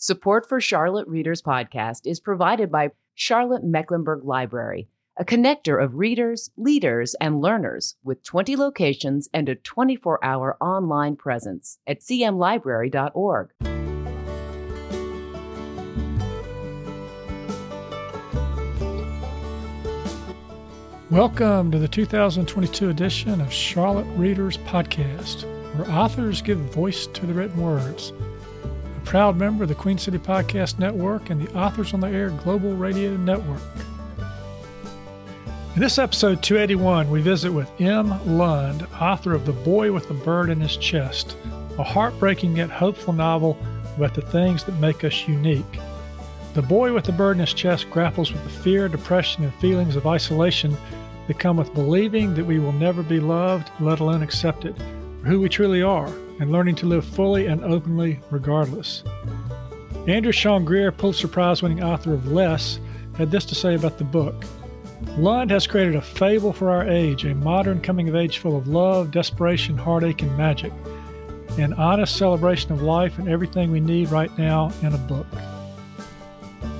Support for Charlotte Readers Podcast is provided by Charlotte Mecklenburg Library, a connector of readers, leaders, and learners with 20 locations and a 24 hour online presence at cmlibrary.org. Welcome to the 2022 edition of Charlotte Readers Podcast, where authors give voice to the written words. Proud member of the Queen City Podcast Network and the Authors on the Air Global Radio Network. In this episode 281, we visit with Emme Lund, author of The Boy with the Bird in His Chest, a heartbreaking yet hopeful novel about the things that make us unique. The boy with the bird in his chest grapples with the fear, depression, and feelings of isolation that come with believing that we will never be loved, let alone accepted, for who we truly are, and learning to live fully and openly regardless. Andrew Sean Greer, Pulitzer Prize winning author of Less, had this to say about the book. Lund has created a fable for our age, a modern coming of age full of love, desperation, heartache, and magic, an honest celebration of life and everything we need right now in a book.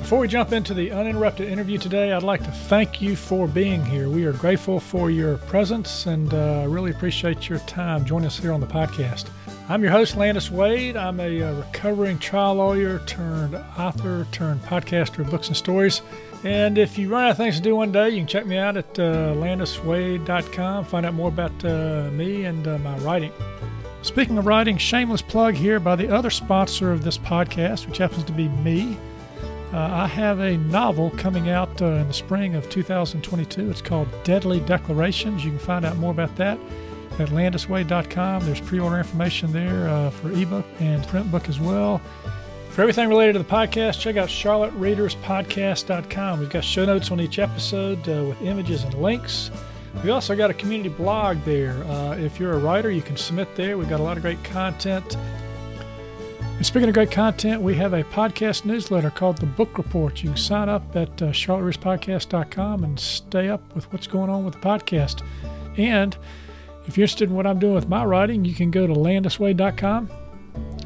Before we jump into the uninterrupted interview today, I'd like to thank you for being here. We are grateful for your presence and uh, really appreciate your time joining us here on the podcast. I'm your host, Landis Wade. I'm a, uh, recovering trial lawyer turned author turned podcaster of books and stories. And if you run out of things to do one day, you can check me out at uh, landiswade.com, find out more about uh, me and uh, my writing. Speaking of writing, shameless plug here by the other sponsor of this podcast, which happens to be me. Uh, I have a novel coming out uh, in the spring of 2022. It's called Deadly Declarations. You can find out more about that at landiswade.com. There's pre order information there uh, for ebook and print book as well. For everything related to the podcast, check out charlottereaderspodcast.com. We've got show notes on each episode uh, with images and links. We also got a community blog there. Uh, if you're a writer, you can submit there. We've got a lot of great content and speaking of great content, we have a podcast newsletter called The Book Report. You can sign up at uh, charlottereaderspodcast.com and stay up with what's going on with the podcast. And if you're interested in what I'm doing with my writing, you can go to landiswade.com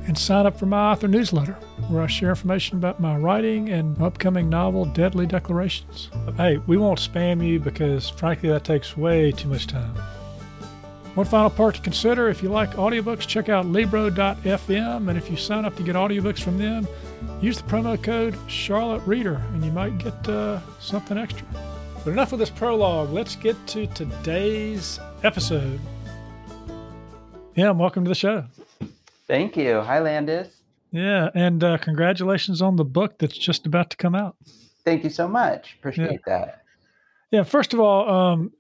and sign up for my author newsletter, where I share information about my writing and upcoming novel, Deadly Declarations. Hey, we won't spam you because, frankly, that takes way too much time. One final part to consider if you like audiobooks, check out Libro.fm. And if you sign up to get audiobooks from them, use the promo code Charlotte Reader and you might get uh, something extra. But enough of this prologue. Let's get to today's episode. Yeah, welcome to the show. Thank you. Hi, Landis. Yeah, and uh, congratulations on the book that's just about to come out. Thank you so much. Appreciate yeah. that. Yeah, first of all, um,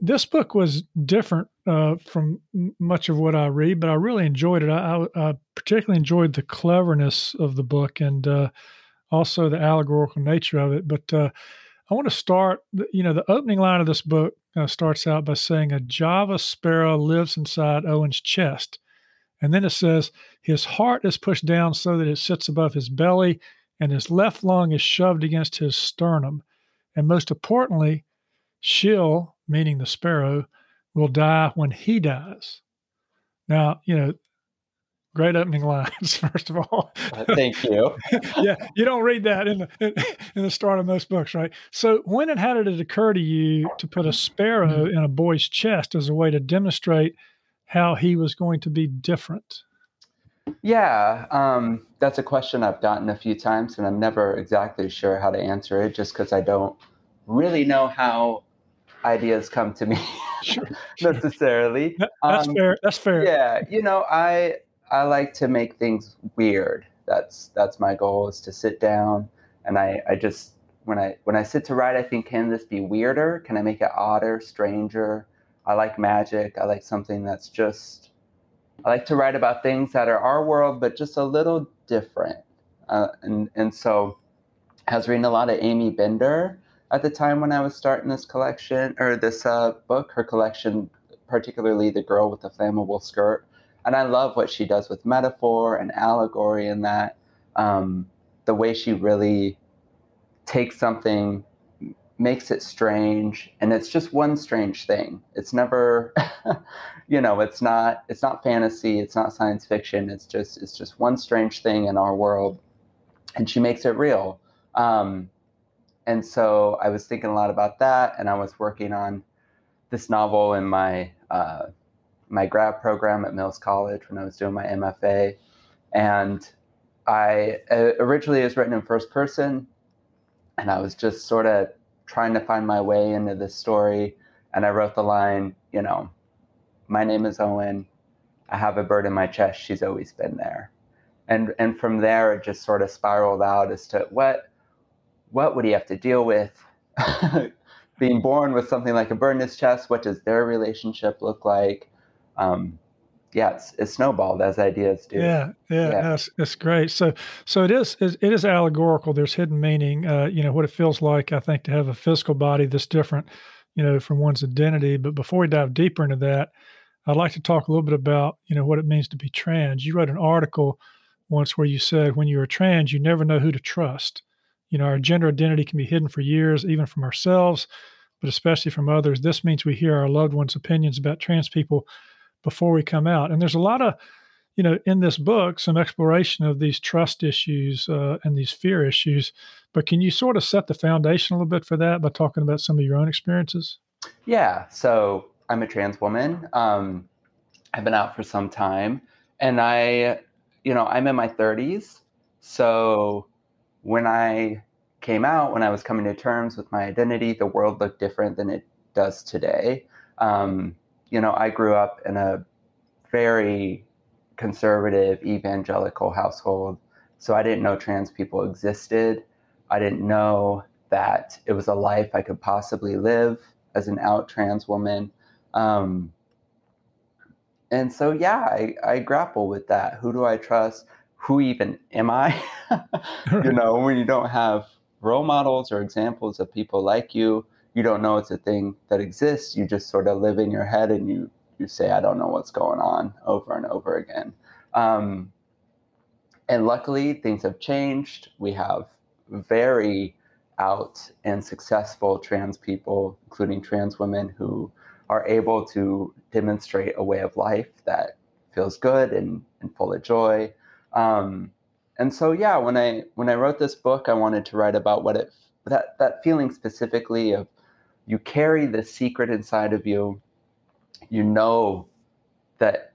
this book was different uh, from much of what I read, but I really enjoyed it. I, I, I particularly enjoyed the cleverness of the book and uh, also the allegorical nature of it. But uh, I want to start, you know, the opening line of this book starts out by saying, A Java sparrow lives inside Owen's chest. And then it says, His heart is pushed down so that it sits above his belly, and his left lung is shoved against his sternum. And most importantly, She'll, meaning the sparrow, will die when he dies. Now, you know, great opening lines, first of all. Uh, thank you. yeah, you don't read that in the in the start of most books, right? So, when and how did it occur to you to put a sparrow in a boy's chest as a way to demonstrate how he was going to be different? Yeah, um, that's a question I've gotten a few times, and I'm never exactly sure how to answer it, just because I don't really know how ideas come to me sure, necessarily. That's um, fair. That's fair. Yeah, you know, I I like to make things weird. That's that's my goal is to sit down and I I just when I when I sit to write, I think can this be weirder? Can I make it odder, stranger? I like magic. I like something that's just. I like to write about things that are our world, but just a little different. Uh, and and so, I was reading a lot of Aimee Bender, at the time when I was starting this collection or this uh, book, her collection, particularly The Girl with the Flammable Skirt. And I love what she does with metaphor and allegory and that. Um, the way she really takes something, makes it strange, and it's just one strange thing. It's never, you know, it's not it's not fantasy, it's not science fiction. It's just it's just one strange thing in our world, and she makes it real. Um, and so I was thinking a lot about that, and I was working on this novel in my uh, my grad program at Mills College when I was doing my MFA, and I uh, originally it was written in first person, and I was just sort of trying to find my way into this story, and I wrote the line, you know, my name is Owen, I have a bird in my chest, she's always been there, and and from there it just sort of spiraled out as to what what would he have to deal with? Being born with something like a bird in his chest what does their relationship look like um, yeah, it's, it's snowballed as ideas do. Yeah, yeah, yeah. That's, that's great. So, so it is, it is allegorical. There's hidden meaning. Uh, you know what it feels like. I think to have a physical body that's different, you know, from one's identity. But before we dive deeper into that, I'd like to talk a little bit about you know what it means to be trans. You wrote an article once where you said when you are trans, you never know who to trust. You know, our gender identity can be hidden for years, even from ourselves, but especially from others. This means we hear our loved ones' opinions about trans people before we come out. And there's a lot of, you know, in this book, some exploration of these trust issues uh, and these fear issues. But can you sort of set the foundation a little bit for that by talking about some of your own experiences? Yeah. So I'm a trans woman. Um, I've been out for some time, and I, you know, I'm in my 30s. So when I came out, when I was coming to terms with my identity, the world looked different than it does today. Um, you know, I grew up in a very conservative evangelical household. So I didn't know trans people existed. I didn't know that it was a life I could possibly live as an out trans woman. Um, and so, yeah, I, I grapple with that. Who do I trust? Who even am I? you know, when you don't have role models or examples of people like you, you don't know it's a thing that exists. You just sort of live in your head and you you say, I don't know what's going on over and over again. Um, and luckily, things have changed. We have very out and successful trans people, including trans women, who are able to demonstrate a way of life that feels good and, and full of joy. Um, and so, yeah, when I when I wrote this book, I wanted to write about what it that that feeling specifically of you carry the secret inside of you. You know that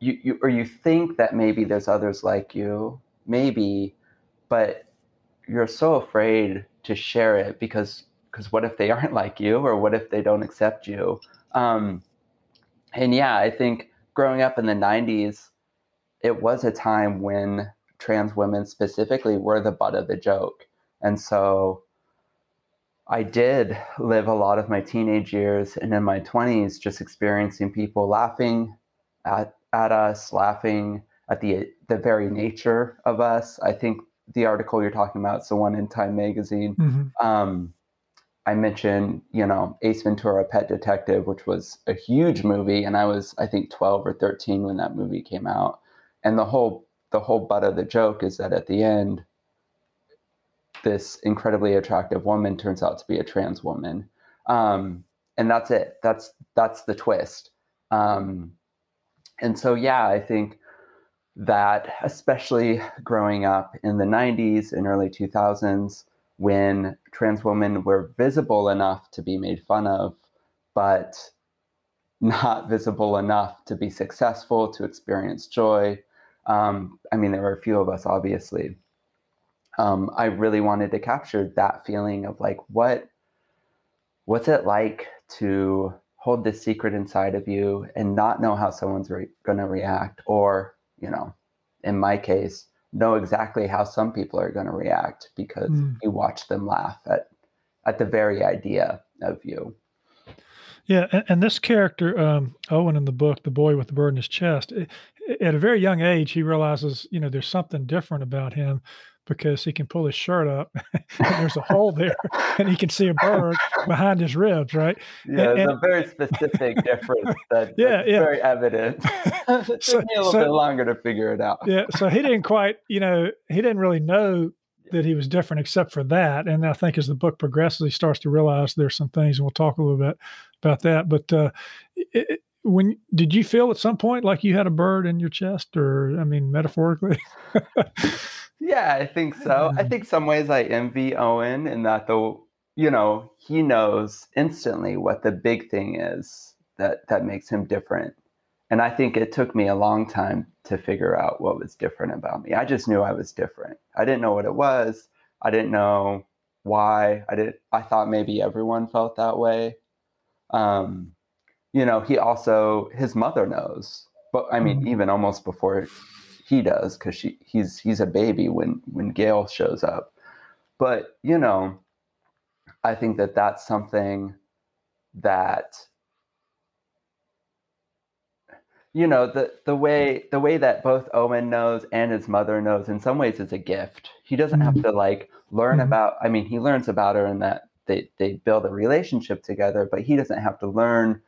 you, you or you think that maybe there's others like you, maybe, but you're so afraid to share it because because what if they aren't like you or what if they don't accept you? Um, and yeah, I think growing up in the 90s, it was a time when trans women specifically were the butt of the joke. And so I did live a lot of my teenage years and in my 20s just experiencing people laughing at, at us, laughing at the the very nature of us. I think the article you're talking about is the one in Time Magazine. Mm-hmm. Um, I mentioned, you know, Ace Ventura: Pet Detective, which was a huge movie, and I was, I think, 12 or 13 when that movie came out. And the whole the whole butt of the joke is that at the end, this incredibly attractive woman turns out to be a trans woman, um, and that's it. That's that's the twist. Um, and so, yeah, I think that especially growing up in the 90s and early 2000s, when trans women were visible enough to be made fun of, but not visible enough to be successful, to experience joy. Um, I mean, there were a few of us, obviously, um, I really wanted to capture that feeling of like what what's it like to hold this secret inside of you and not know how someone's re- going to react or you know in my case know exactly how some people are going to react because mm. you watch them laugh at at the very idea of you yeah and, and this character um, owen in the book the boy with the bird in his chest at a very young age he realizes you know there's something different about him because he can pull his shirt up and there's a hole there and he can see a bird behind his ribs, right? Yeah, and, it's a very specific difference that, yeah, yeah. very evident. it took so, me a little so, bit longer to figure it out. yeah, so he didn't quite, you know, he didn't really know that he was different except for that. And I think as the book progresses, he starts to realize there's some things, and we'll talk a little bit about that. But uh, it, when did you feel at some point like you had a bird in your chest, or I mean, metaphorically? yeah, I think so. I think some ways I envy Owen in that the you know he knows instantly what the big thing is that that makes him different, and I think it took me a long time to figure out what was different about me. I just knew I was different. I didn't know what it was. I didn't know why. I did. I thought maybe everyone felt that way. Um, you know, he also his mother knows, but I mean, mm-hmm. even almost before he does, because she he's he's a baby when when Gail shows up. But you know, I think that that's something that you know the the way the way that both Owen knows and his mother knows in some ways is a gift. He doesn't have mm-hmm. to like learn mm-hmm. about. I mean, he learns about her and that they they build a relationship together, but he doesn't have to learn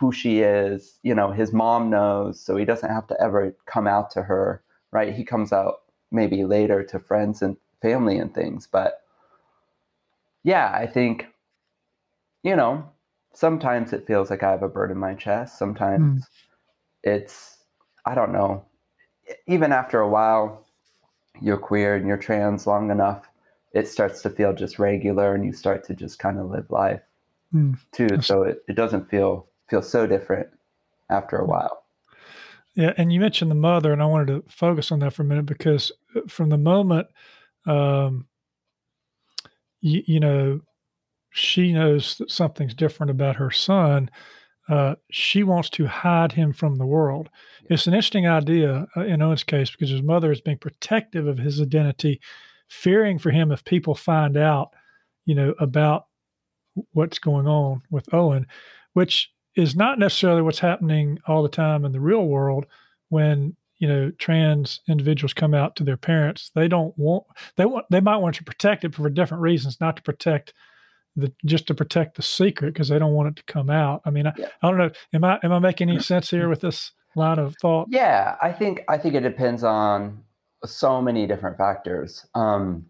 who she is. You know, his mom knows, so he doesn't have to ever come out to her, right? He comes out maybe later to friends and family and things. But yeah, I think, you know, sometimes it feels like I have a bird in my chest. Sometimes mm. it's, I don't know, even after a while, you're queer and you're trans long enough, it starts to feel just regular and you start to just kind of live life mm. too. So it, it doesn't feel feels so different after a while. Yeah, and you mentioned the mother, and I wanted to focus on that for a minute because uh, from the moment, um, you, you know, she knows that something's different about her son, uh, she wants to hide him from the world. It's an interesting idea uh, in Owen's case because his mother is being protective of his identity, fearing for him if people find out, you know, about what's going on with Owen, which is not necessarily what's happening all the time in the real world when you know trans individuals come out to their parents. They don't want they want they might want to protect it for different reasons not to protect the just to protect the secret because they don't want it to come out. I mean I, yeah. I don't know am i am i making any sense here with this line of thought? Yeah i think i think it depends on so many different factors. Um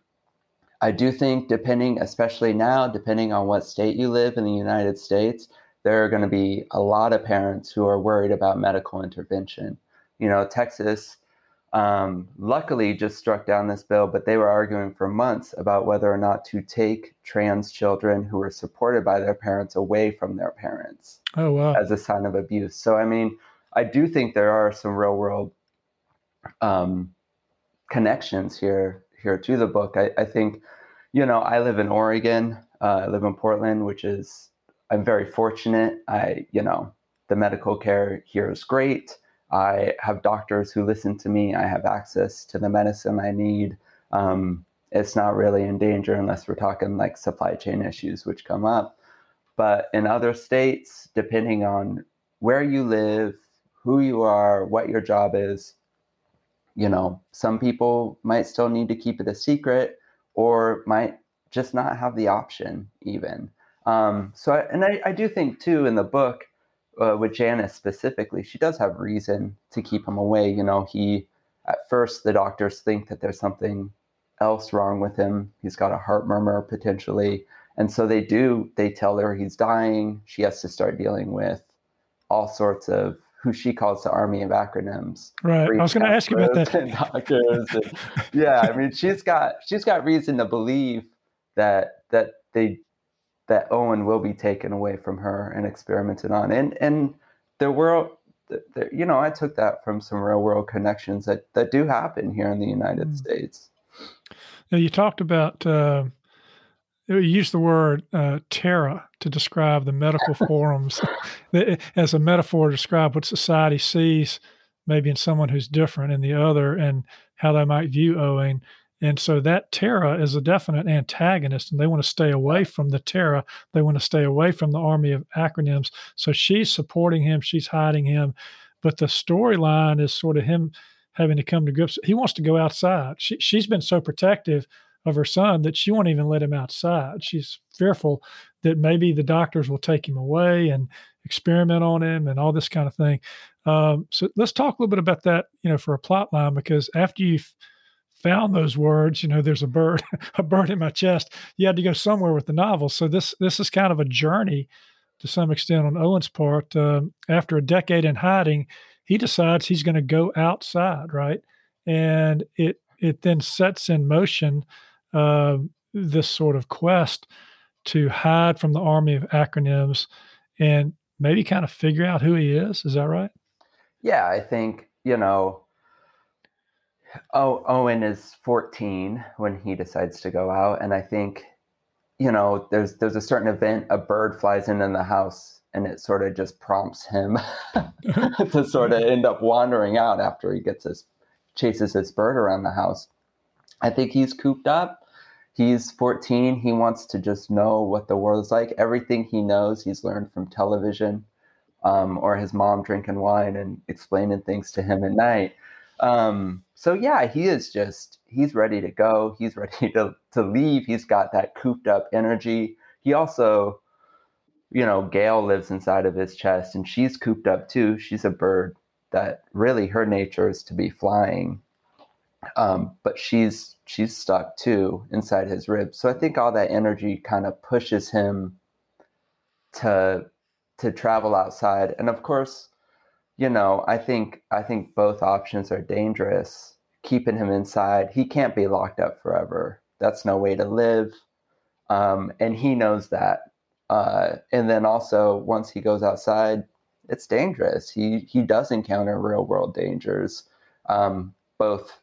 i do think depending especially now depending on what state you live in the united states there are going to be a lot of parents who are worried about medical intervention. You know, Texas um, luckily just struck down this bill, but they were arguing for months about whether or not to take trans children who were supported by their parents away from their parents oh, wow. as a sign of abuse. So, I mean, I do think there are some real world um, connections here here to the book. I, I, think, you know, I live in Oregon. Uh, I live in Portland, which is I'm very fortunate. I, you know, the medical care here is great. I have doctors who listen to me. I have access to the medicine I need. Um, it's not really in danger unless we're talking like supply chain issues, which come up. But in other states, depending on where you live, who you are, what your job is, you know, some people might still need to keep it a secret or might just not have the option, even. Um, so, I, and I, I, do think too in the book uh, with Janice specifically, she does have reason to keep him away. You know, he at first the doctors think that there's something else wrong with him. He's got a heart murmur potentially, and so they do. They tell her he's dying. She has to start dealing with all sorts of who she calls the army of acronyms. Right. I was going to ask you about that. And doctors and, yeah, I mean, she's got she's got reason to believe that that they that Owen will be taken away from her and experimented on. And and the world, the, you know, I took that from some real world connections that that do happen here in the United mm. States. Now you talked about. Uh, you used the word uh, terror to describe the medical forums as a metaphor to describe what society sees maybe in someone who's different in the other and how they might view Owen. And so that terror is a definite antagonist, and they want to stay away from the terror. They want to stay away from the army of acronyms. So she's supporting him, she's hiding him. But the storyline is sort of him having to come to grips. He wants to go outside. She, she's been so protective of her son that she won't even let him outside. She's fearful that maybe the doctors will take him away and experiment on him and all this kind of thing. Um, so let's talk a little bit about that, you know, for a plot line, because after you've found those words you know there's a bird a bird in my chest you had to go somewhere with the novel so this this is kind of a journey to some extent on Owen's part. Uh, after a decade in hiding, he decides he's going to go outside, right? And it it then sets in motion uh, this sort of quest to hide from the army of acronyms and maybe kind of figure out who he is. Is that right? Yeah, I think you know. Oh, Owen is 14 when he decides to go out, and I think you know, there's there's a certain event, a bird flies in in the house, and it sort of just prompts him to sort of end up wandering out after he gets his chases his bird around the house. I think he's cooped up. He's 14. He wants to just know what the world is like. Everything he knows, he's learned from television um, or his mom drinking wine and explaining things to him at night. Um, so yeah, he is just he's ready to go. He's ready to to leave. He's got that cooped up energy. He also, you know, Gail lives inside of his chest and she's cooped up too. She's a bird that really her nature is to be flying. Um, but she's she's stuck too inside his ribs. So I think all that energy kind of pushes him to to travel outside. And of course, you know, I think I think both options are dangerous. Keeping him inside, he can't be locked up forever. That's no way to live, um, and he knows that. Uh, and then also, once he goes outside, it's dangerous. He he does encounter real world dangers, um, both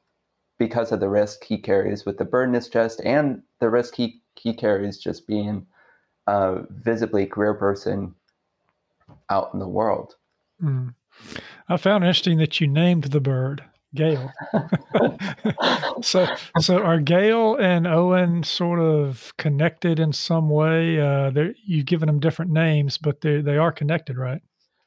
because of the risk he carries with the bird in his chest and the risk he he carries just being a visibly queer person out in the world. Mm. I found interesting that you named the bird Gail. so, so are Gail and Owen sort of connected in some way? Uh, you've given them different names, but they they are connected, right?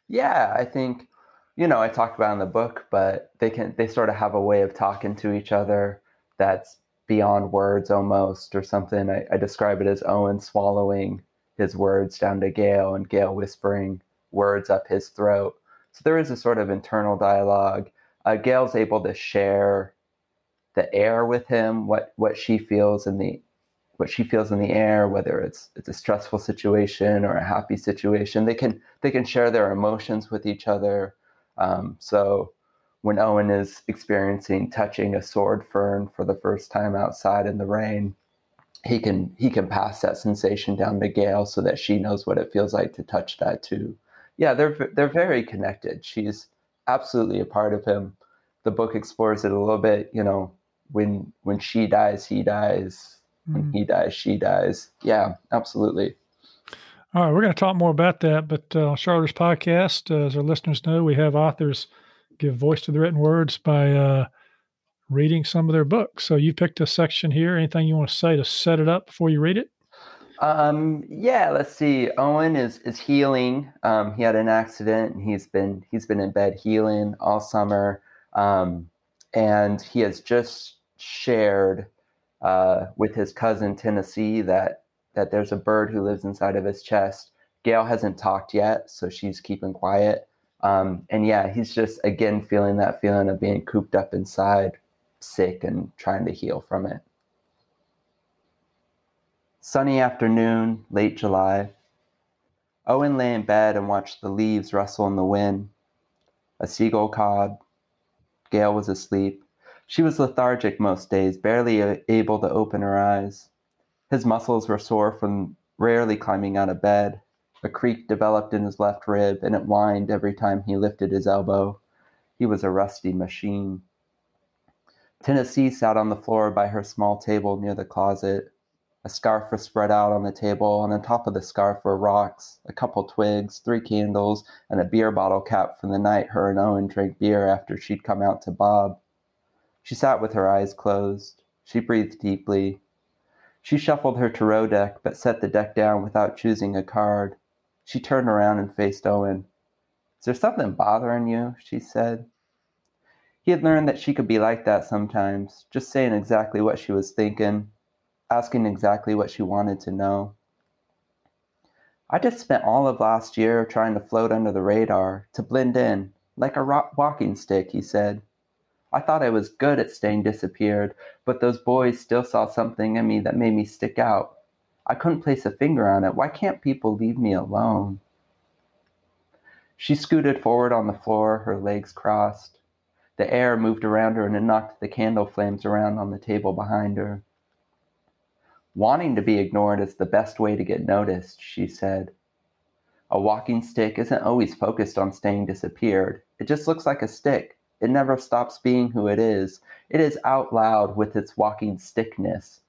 Yeah, I think you know I talked about in the book, but they can they sort of have a way of talking to each other that's beyond words almost or something. I, I describe it as Owen swallowing his words down to Gail and Gail whispering words up his throat so there is a sort of internal dialogue. Uh, Gail's able to share the air with him, what what she feels in the what she feels in the air, whether it's it's a stressful situation or a happy situation. They can they can share their emotions with each other. Um, so when Owen is experiencing touching a sword fern for the first time outside in the rain, he can he can pass that sensation down to Gail so that she knows what it feels like to touch that too yeah, they're they're very connected. She's absolutely a part of him. The book explores it a little bit. You know, when when she dies, he dies. When mm. he dies, she dies. Yeah, absolutely. All right, we're going to talk more about that, but uh, on Charlotte's podcast, uh, as our listeners know, we have authors give voice to the written words by uh, reading some of their books. So you picked a section here. Anything you want to say to set it up before you read it? Um, yeah, let's see. Owen is is healing. Um, he had an accident, and he's been he's been in bed healing all summer. Um, and he has just shared uh, with his cousin Tennessee that that there's a bird who lives inside of his chest. Gail hasn't talked yet, so she's keeping quiet. Um, and yeah, he's just again feeling that feeling of being cooped up inside, sick, and trying to heal from it. Sunny afternoon, late July. Owen lay in bed and watched the leaves rustle in the wind. A seagull cawed. Gail was asleep. She was lethargic most days, barely able to open her eyes. His muscles were sore from rarely climbing out of bed. A creak developed in his left rib, and it whined every time he lifted his elbow. He was a rusty machine. Tennessee sat on the floor by her small table near the closet. A scarf was spread out on the table, and on top of the scarf were rocks, a couple twigs, three candles, and a beer bottle cap from the night her and Owen drank beer after she'd come out to Bob. She sat with her eyes closed. She breathed deeply. She shuffled her tarot deck, but set the deck down without choosing a card. She turned around and faced Owen. Is there something bothering you? she said. He had learned that she could be like that sometimes, just saying exactly what she was thinking, asking exactly what she wanted to know. I just spent all of last year trying to float under the radar, to blend in, like a walking stick, he said. I thought I was good at staying disappeared, but those boys still saw something in me that made me stick out. I couldn't place a finger on it. Why can't people leave me alone? She scooted forward on the floor, her legs crossed. The air moved around her and it knocked the candle flames around on the table behind her. Wanting to be ignored is the best way to get noticed, she said. A walking stick isn't always focused on staying disappeared. It just looks like a stick. It never stops being who it is. It is out loud with its walking stickness.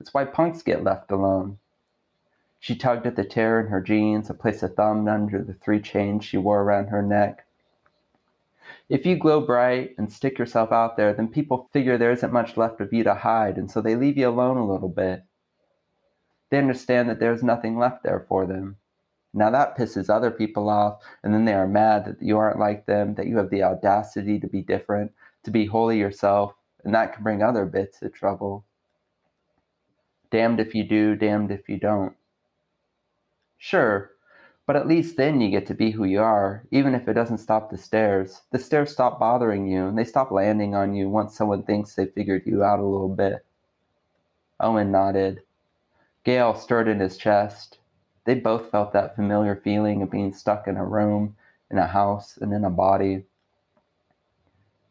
It's why punks get left alone. She tugged at the tear in her jeans and placed a thumb under the three chains she wore around her neck. If you glow bright and stick yourself out there, then people figure there isn't much left of you to hide, and so they leave you alone a little bit. They understand that there's nothing left there for them. Now that pisses other people off, and then they are mad that you aren't like them, that you have the audacity to be different, to be wholly yourself, and that can bring other bits of trouble. Damned if you do, damned if you don't. Sure, but at least then you get to be who you are, even if it doesn't stop the stares. The stares stop bothering you, and they stop landing on you once someone thinks they figured you out a little bit. Owen nodded. Gail stirred in his chest. They both felt that familiar feeling of being stuck in a room, in a house, and in a body.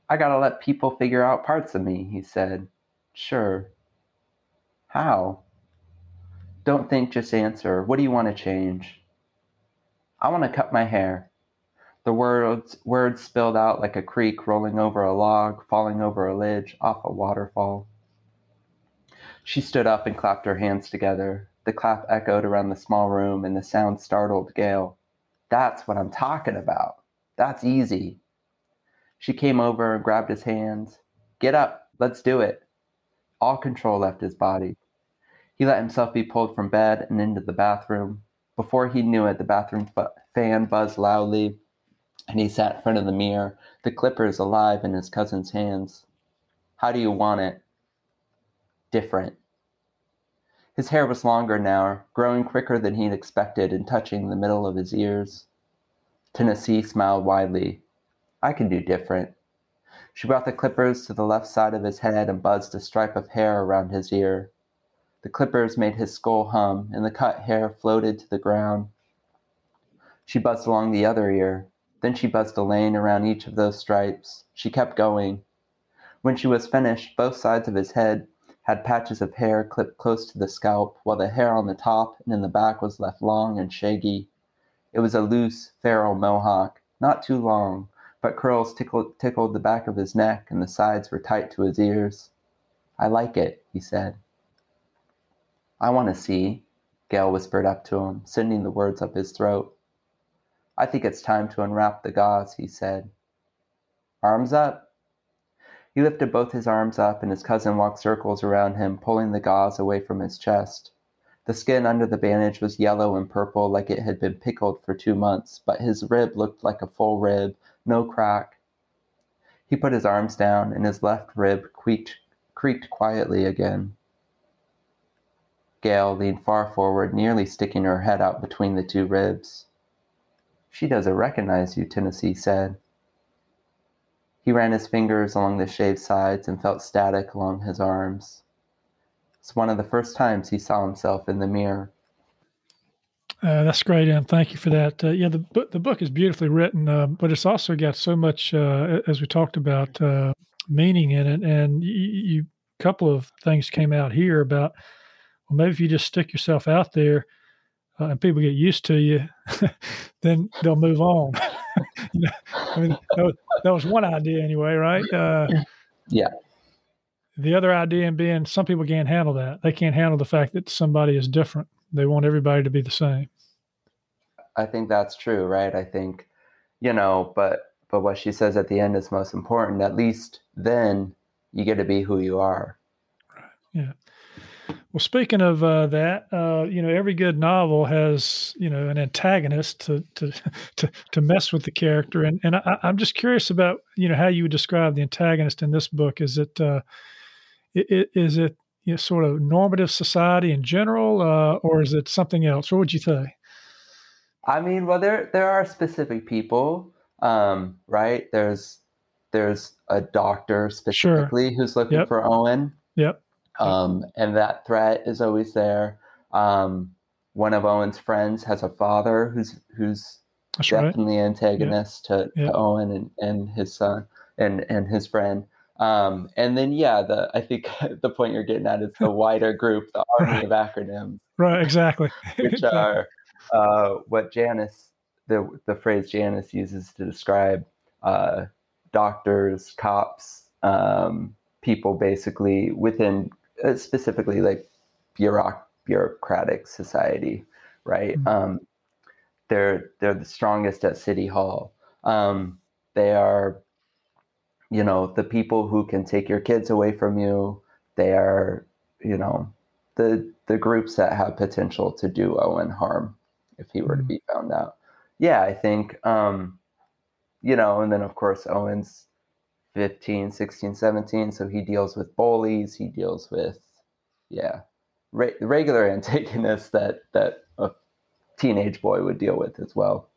I gotta let people figure out parts of me, he said. Sure. How? Don't think, just answer. What do you want to change? I want to cut my hair. The words, words spilled out like a creek rolling over a log, falling over a ledge off a waterfall. She stood up and clapped her hands together. The clap echoed around the small room, and the sound startled Gail. That's what I'm talking about. That's easy. She came over and grabbed his hands. Get up. Let's do it. All control left his body. He let himself be pulled from bed and into the bathroom. Before he knew it, the bathroom fan buzzed loudly, and he sat in front of the mirror, the clippers alive in his cousin's hands. How do you want it? Different. His hair was longer now, growing quicker than he'd expected and touching the middle of his ears. Tennessee smiled widely. I can do different. She brought the clippers to the left side of his head and buzzed a stripe of hair around his ear. The clippers made his skull hum, and the cut hair floated to the ground. She buzzed along the other ear. Then she buzzed a lane around each of those stripes. She kept going. When she was finished, both sides of his head had patches of hair clipped close to the scalp, while the hair on the top and in the back was left long and shaggy. It was a loose, feral mohawk, not too long, but curls tickled, tickled the back of his neck and the sides were tight to his ears. I like it, he said. I want to see, Gail whispered up to him, sending the words up his throat. I think it's time to unwrap the gauze, he said. Arms up. He lifted both his arms up, and his cousin walked circles around him, pulling the gauze away from his chest. The skin under the bandage was yellow and purple, like it had been pickled for two months, but his rib looked like a full rib, no crack. He put his arms down, and his left rib creaked, creaked quietly again. Gail leaned far forward, nearly sticking her head out between the two ribs. She doesn't recognize you, Tennessee said. He ran his fingers along the shaved sides and felt static along his arms. It's one of the first times he saw himself in the mirror. Uh, that's great, and thank you for that. Uh, yeah, the book the book is beautifully written, uh, but it's also got so much, uh, as we talked about, uh, meaning in it. And you, a couple of things came out here about well, maybe if you just stick yourself out there uh, and people get used to you, then they'll move on. I mean, that was, that was, one idea anyway, right? Uh, yeah. The other idea being some people can't handle that. They can't handle the fact that somebody is different. They want everybody to be the same. I think that's true, right? I think, you know, but but what she says at the end is most important. At least then you get to be who you are. Right. Yeah. Well, speaking of uh, that, uh, you know, every good novel has you know an antagonist to to to, to mess with the character, and and I, am just curious about you know how you would describe the antagonist in this book. Is it uh, it, is it you know, sort of normative society in general, uh, or is it something else? What would you say? I mean, well, there there are specific people, um, right? There's there's a doctor specifically sure. who's looking yep. for Owen. Yep um, and that threat is always there. Um, one of Owen's friends has a father who's who's That's definitely right. antagonist yeah. To, yeah. to Owen and, and his son and and his friend. Um, and then yeah, the I think the point you're getting at is the wider group, the army right. of acronyms. Right, exactly. which are uh, what Janice the the phrase Janice uses to describe uh, doctors, cops, um, people basically within specifically like bureauc- bureaucratic society, right? Mm-hmm. Um, they're they're the strongest at City Hall. Um, they are, you know, the people who can take your kids away from you. They are, you know, the the groups that have potential to do Owen harm if he were mm-hmm. to be found out. Yeah, I think, um, you know, and then of course Owen's 15, 16, 17, so he deals with bullies. He deals with, yeah, re- regular antagonists that that a teenage boy would deal with as well.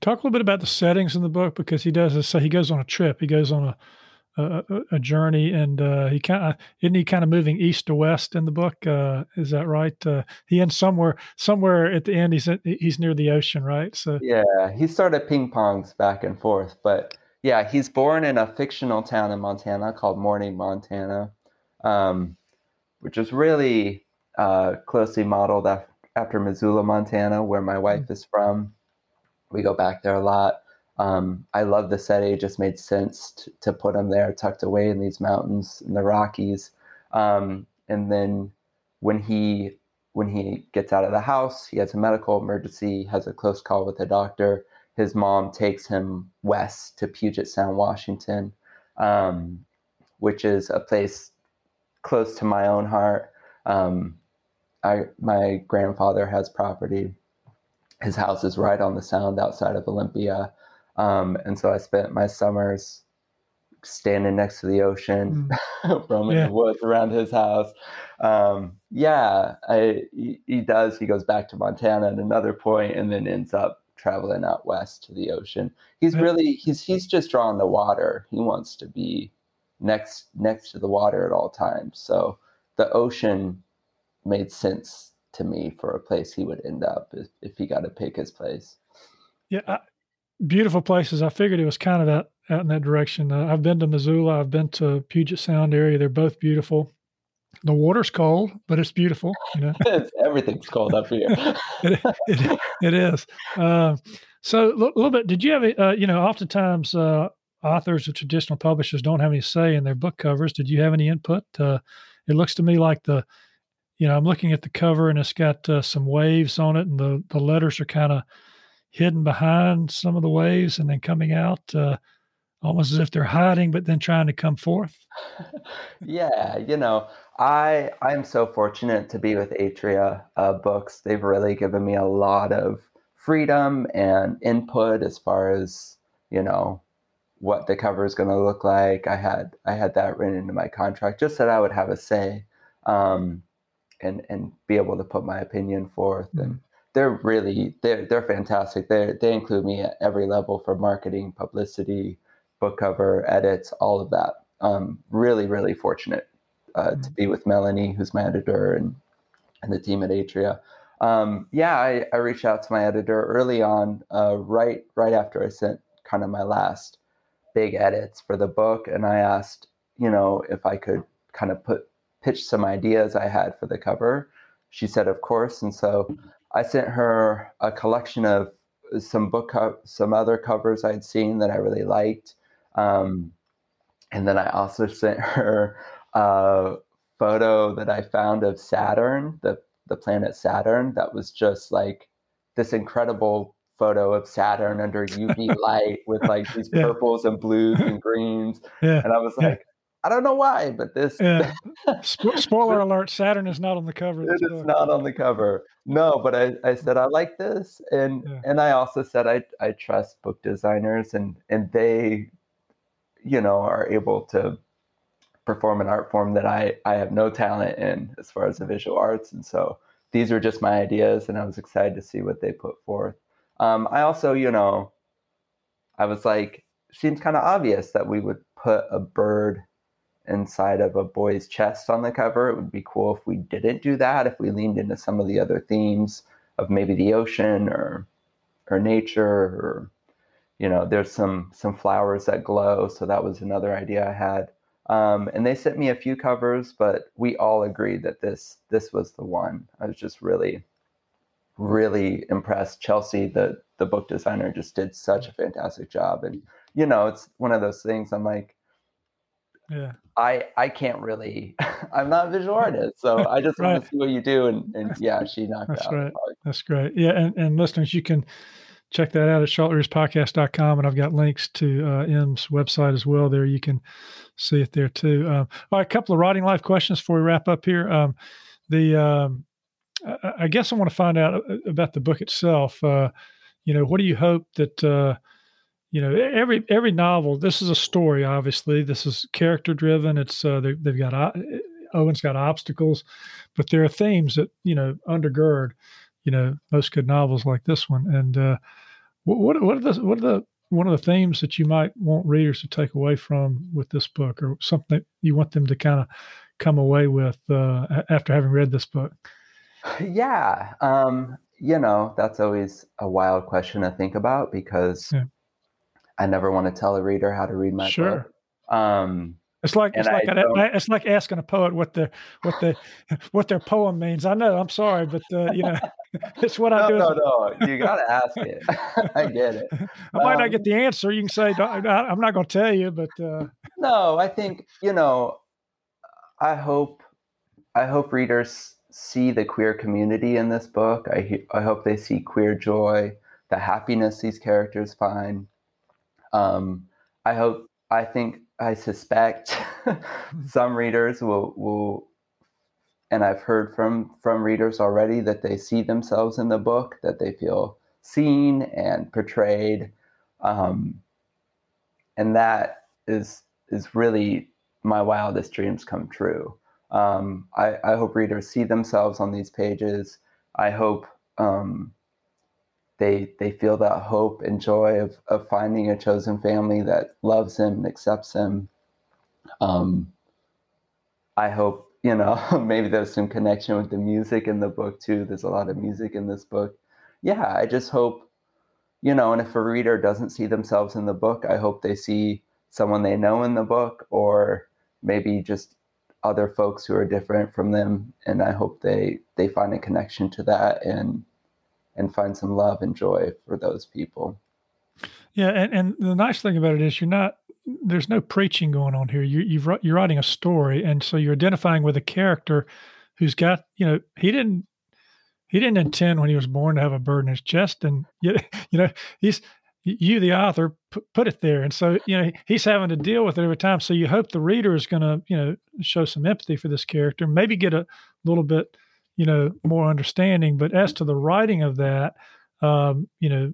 Talk a little bit about the settings in the book because he does this. So he goes on a trip. He goes on a a, a journey, and uh, he kind of isn't he kind of moving east to west in the book. Uh, is that right? Uh, he ends somewhere somewhere at the end. He's at, he's near the ocean, right? So yeah, he sort of ping pongs back and forth, but yeah, he's born in a fictional town in Montana called Morning, Montana, um, which is really uh, closely modeled af- after Missoula, Montana, where my wife mm-hmm. is from. We go back there a lot. Um, I love the setting. It just made sense to, to, put him there, tucked away in these mountains in the Rockies. Um, and then when he when he gets out of the house, he has a medical emergency, has a close call with a doctor. His mom takes him west to Puget Sound, Washington, um, which is a place close to my own heart. Um, I, my grandfather has property. His house is right on the sound outside of Olympia. Um, and so I spent my summers standing next to the ocean, mm. roaming yeah. the woods around his house. Um, yeah, I, he, he, does. He goes back to Montana at another point and then ends up traveling out west to the ocean. He's really he's he's just drawn the water. He wants to be next next to the water at all times. So the ocean made sense to me for a place he would end up if, if he got to pick his place. Yeah, I, beautiful places. I figured it was kind of out, out in that direction. Uh, I've been to Missoula. I've been to Puget Sound area. They're both beautiful. The water's cold, but it's beautiful. You know, everything's cold up here. it, it, it is. Uh, so a little bit. Did you have? Uh, you know, oftentimes uh, authors or traditional publishers don't have any say in their book covers. Did you have any input? Uh, it looks to me like the, you know, I'm looking at the cover and it's got uh, some waves on it, and the the letters are kind of hidden behind some of the waves and then coming out uh, almost as if they're hiding but then trying to come forth. Yeah you know i i'm so fortunate to be with atria uh, books. They've really given me a lot of freedom and input as far as you know what the cover is going to look like. I had i had that written into my contract just that i would have a say um, and and be able to put my opinion forth. And mm-hmm they're really they're they're fantastic. They they include me at every level for marketing, publicity, book cover, edits, all of that. Um, really, really fortunate uh, mm-hmm. to be with Melanie, who's my editor, and and the team at Atria. Um, yeah, I, I reached out to my editor early on, uh, right right after I sent kind of my last big edits for the book, and I asked, you know, if I could kind of put pitch some ideas I had for the cover. She said, of course, and so I sent her a collection of some book, co- some other covers I'd seen that I really liked, um, and then I also sent her a photo that I found of Saturn, the the planet Saturn, that was just like this incredible photo of Saturn under UV light with like these yeah. purples and blues and greens, yeah. and I was like, I don't know why, but this. Yeah. Spoiler alert: Saturn is not on the cover. It is not on the cover. No, but I, I said I like this, and yeah. and I also said I I trust book designers, and and they, you know, are able to perform an art form that I I have no talent in as far as the visual arts, and so these are just my ideas, and I was excited to see what they put forth. Um, I also, you know, I was like, seems kind of obvious that we would put a bird inside of a boy's chest on the cover. It would be cool if we didn't do that, if we leaned into some of the other themes of maybe the ocean or or nature or you know there's some some flowers that glow so that was another idea i had. Um, and they sent me a few covers but we all agreed that this this was the one. I was just really really impressed. Chelsea the the book designer just did such a fantastic job. And you know it's one of those things i'm like yeah. I i can't really i'm not a visual artist so i just right. want to see what you do. And, and yeah she knocked that's out. right. That's great. Yeah and, and listeners you can check that out at charlottereaderspodcast.com and i've got links to uh, Emme's website as well there. You can see it there too. Um, all right a couple of writing life questions before we wrap up here. Um, the um, I, I, guess i want to find out uh, about the book itself. Uh, you know what do you hope that uh, you know every every novel this is a story obviously. This is character driven. It's uh, they, have got uh, owen's got obstacles but there are themes that you know undergird you know most good novels like this one and uh, what what are the what are the one of the themes that you might want readers to take away from with this book or something you want them to kind of come away with uh, after having read this book yeah um, you know that's always a wild question to think about because yeah I never want to tell a reader how to read my sure. book. Um, it's like it's like it's like asking a poet what the what the what their poem means. I know. I'm sorry, but uh, you know, it's what no, I do. No, no, no. you got to ask it. I get it. I might um, not get the answer. You can say I'm not going to tell you, but uh... no, I think you know. I hope I hope readers see the queer community in this book. I I hope they see queer joy, the happiness these characters find, um, I hope, I think, I suspect some readers will will, and I've heard from from readers already that they see themselves in the book, that they feel seen and portrayed, um, and that is is really my wildest dreams come true. Um, I, I, hope readers see themselves on these pages. I hope um, they they feel that hope and joy of of finding a chosen family that loves him and accepts him. Um, I hope you know maybe there's some connection with the music in the book too. There's a lot of music in this book. Yeah, I just hope you know, and if a reader doesn't see themselves in the book, I hope they see someone they know in the book or maybe just other folks who are different from them and I hope they they find a connection to that and and find some love and joy for those people. Yeah, and, and the nice thing about it is you're not there's no preaching going on here. You you've you're writing a story, and so you're identifying with a character who's got you know he didn't he didn't intend when he was born to have a bird in his chest, and you, you know he's you the author put it there and so you know he's having to deal with it every time so you hope the reader is going to you know show some empathy for this character maybe get a little bit you know more understanding. But as to the writing of that, um, you know,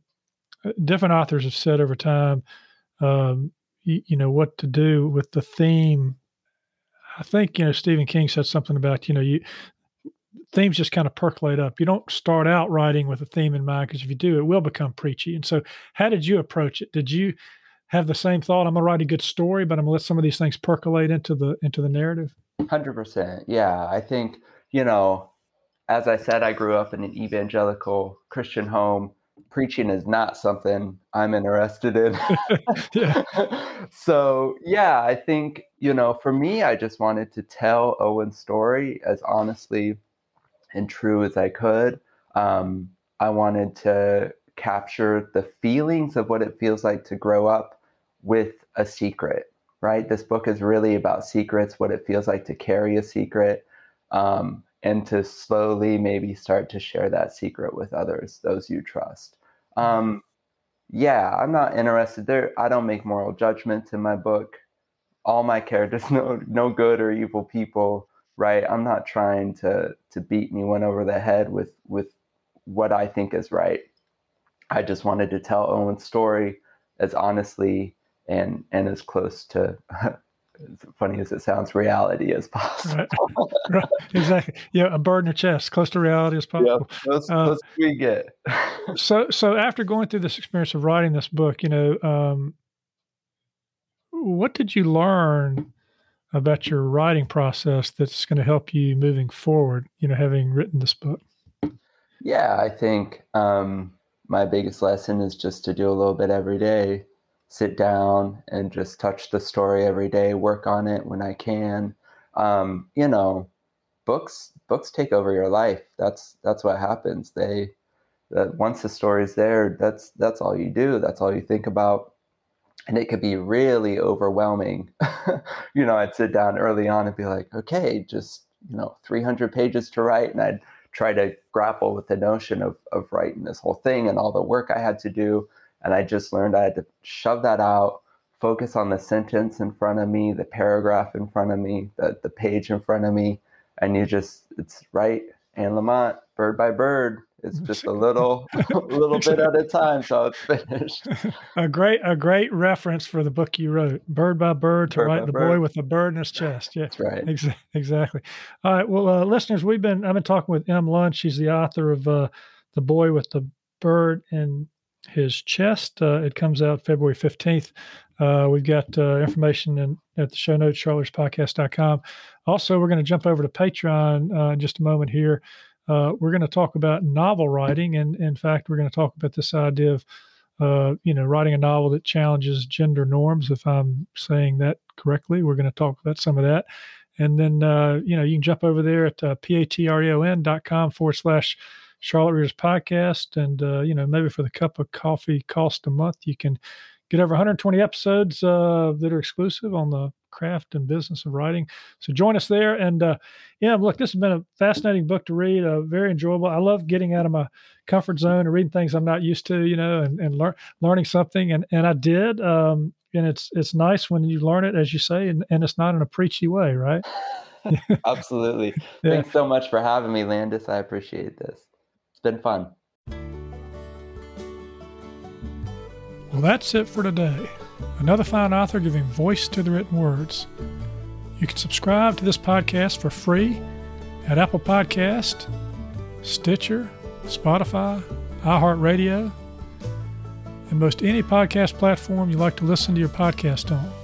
uh, different authors have said over time, um, you, know, what to do with the theme. I think you know Stephen King said something about you know you themes just kind of percolate up. You don't start out writing with a theme in mind because if you do, it will become preachy. And so, how did you approach it? Did you have the same thought? I'm gonna write a good story, but I'm gonna let some of these things percolate into the into the narrative. Hundred percent. Yeah, I think you know as I said, I grew up in an evangelical Christian home. Preaching is not something I'm interested in. so, yeah, I think, you know, for me, I just wanted to tell Owen's story as honestly and true as I could. Um, I wanted to capture the feelings of what it feels like to grow up with a secret, right? This book is really about secrets, what it feels like to carry a secret. Um, and to slowly maybe start to share that secret with others, those you trust. Um, yeah, I'm not interested there. I don't make moral judgments in my book. All my characters know no good or evil people, right? I'm not trying to to beat anyone over the head with with what I think is right. I just wanted to tell Owen's story as honestly and and as close to as funny as it sounds, reality as possible. Right. right. Exactly. Yeah, a bird in your chest, close to reality as possible. Yeah, that's, uh, that's we get. so, so after going through this experience of writing this book, you know, um, what did you learn about your writing process that's going to help you moving forward? You know, having written this book. Yeah, I think um, my biggest lesson is just to do a little bit every day sit down and just touch the story every day work on it when i can. Um, you know books books take over your life. That's that's what happens. They that once the story's there that's that's all you do. That's all you think about. And it could be really overwhelming. You know i'd sit down early on and be like okay just you know 300 pages to write. And i'd try to grapple with the notion of, of writing this whole thing and all the work I had to do. And I just learned I had to shove that out, focus on the sentence in front of me, the paragraph in front of me, the, the page in front of me. And you just, it's right. Anne Lamott, bird by bird, it's just a little, a little bit at a time, so it's finished. a great, a great reference for the book you wrote, "Bird by Bird," to bird write the bird. boy with the bird in his chest. Yeah, that's right. Ex- exactly. All right. Well, uh, listeners, we've been I've been talking with Emme Lund. She's the author of uh, "The Boy with the Bird in His Chest." Uh, it comes out February fifteenth. Uh, we've got uh, information in, at the show notes, charlottespodcast.com. Also, we're going to jump over to Patreon uh, in just a moment here. Uh, we're going to talk about novel writing, and in fact, we're going to talk about this idea of, uh, you know, writing a novel that challenges gender norms. If I'm saying that correctly, we're going to talk about some of that, and then you know, you can jump over there at uh, patreon.com forward slash Charlotte Readers Podcast, and uh, you know, maybe for the cup of coffee cost a month, you can get over 120 episodes uh, that are exclusive on the craft and business of writing. So join us there. And uh, yeah, look, this has been a fascinating book to read. Uh, very enjoyable. I love getting out of my comfort zone and reading things I'm not used to, you know, and, and lear- learning something. And and I did. Um, and it's it's nice when you learn it, as you say, and, and it's not in a preachy way, right? Absolutely. yeah. Thanks so much for having me, Landis. I appreciate this. Been fun. Well, that's it for today another fine author giving voice to the written words. You can subscribe to this podcast for free at Apple Podcast, Stitcher, Spotify, iHeartRadio, and most any podcast platform you like to listen to your podcast on.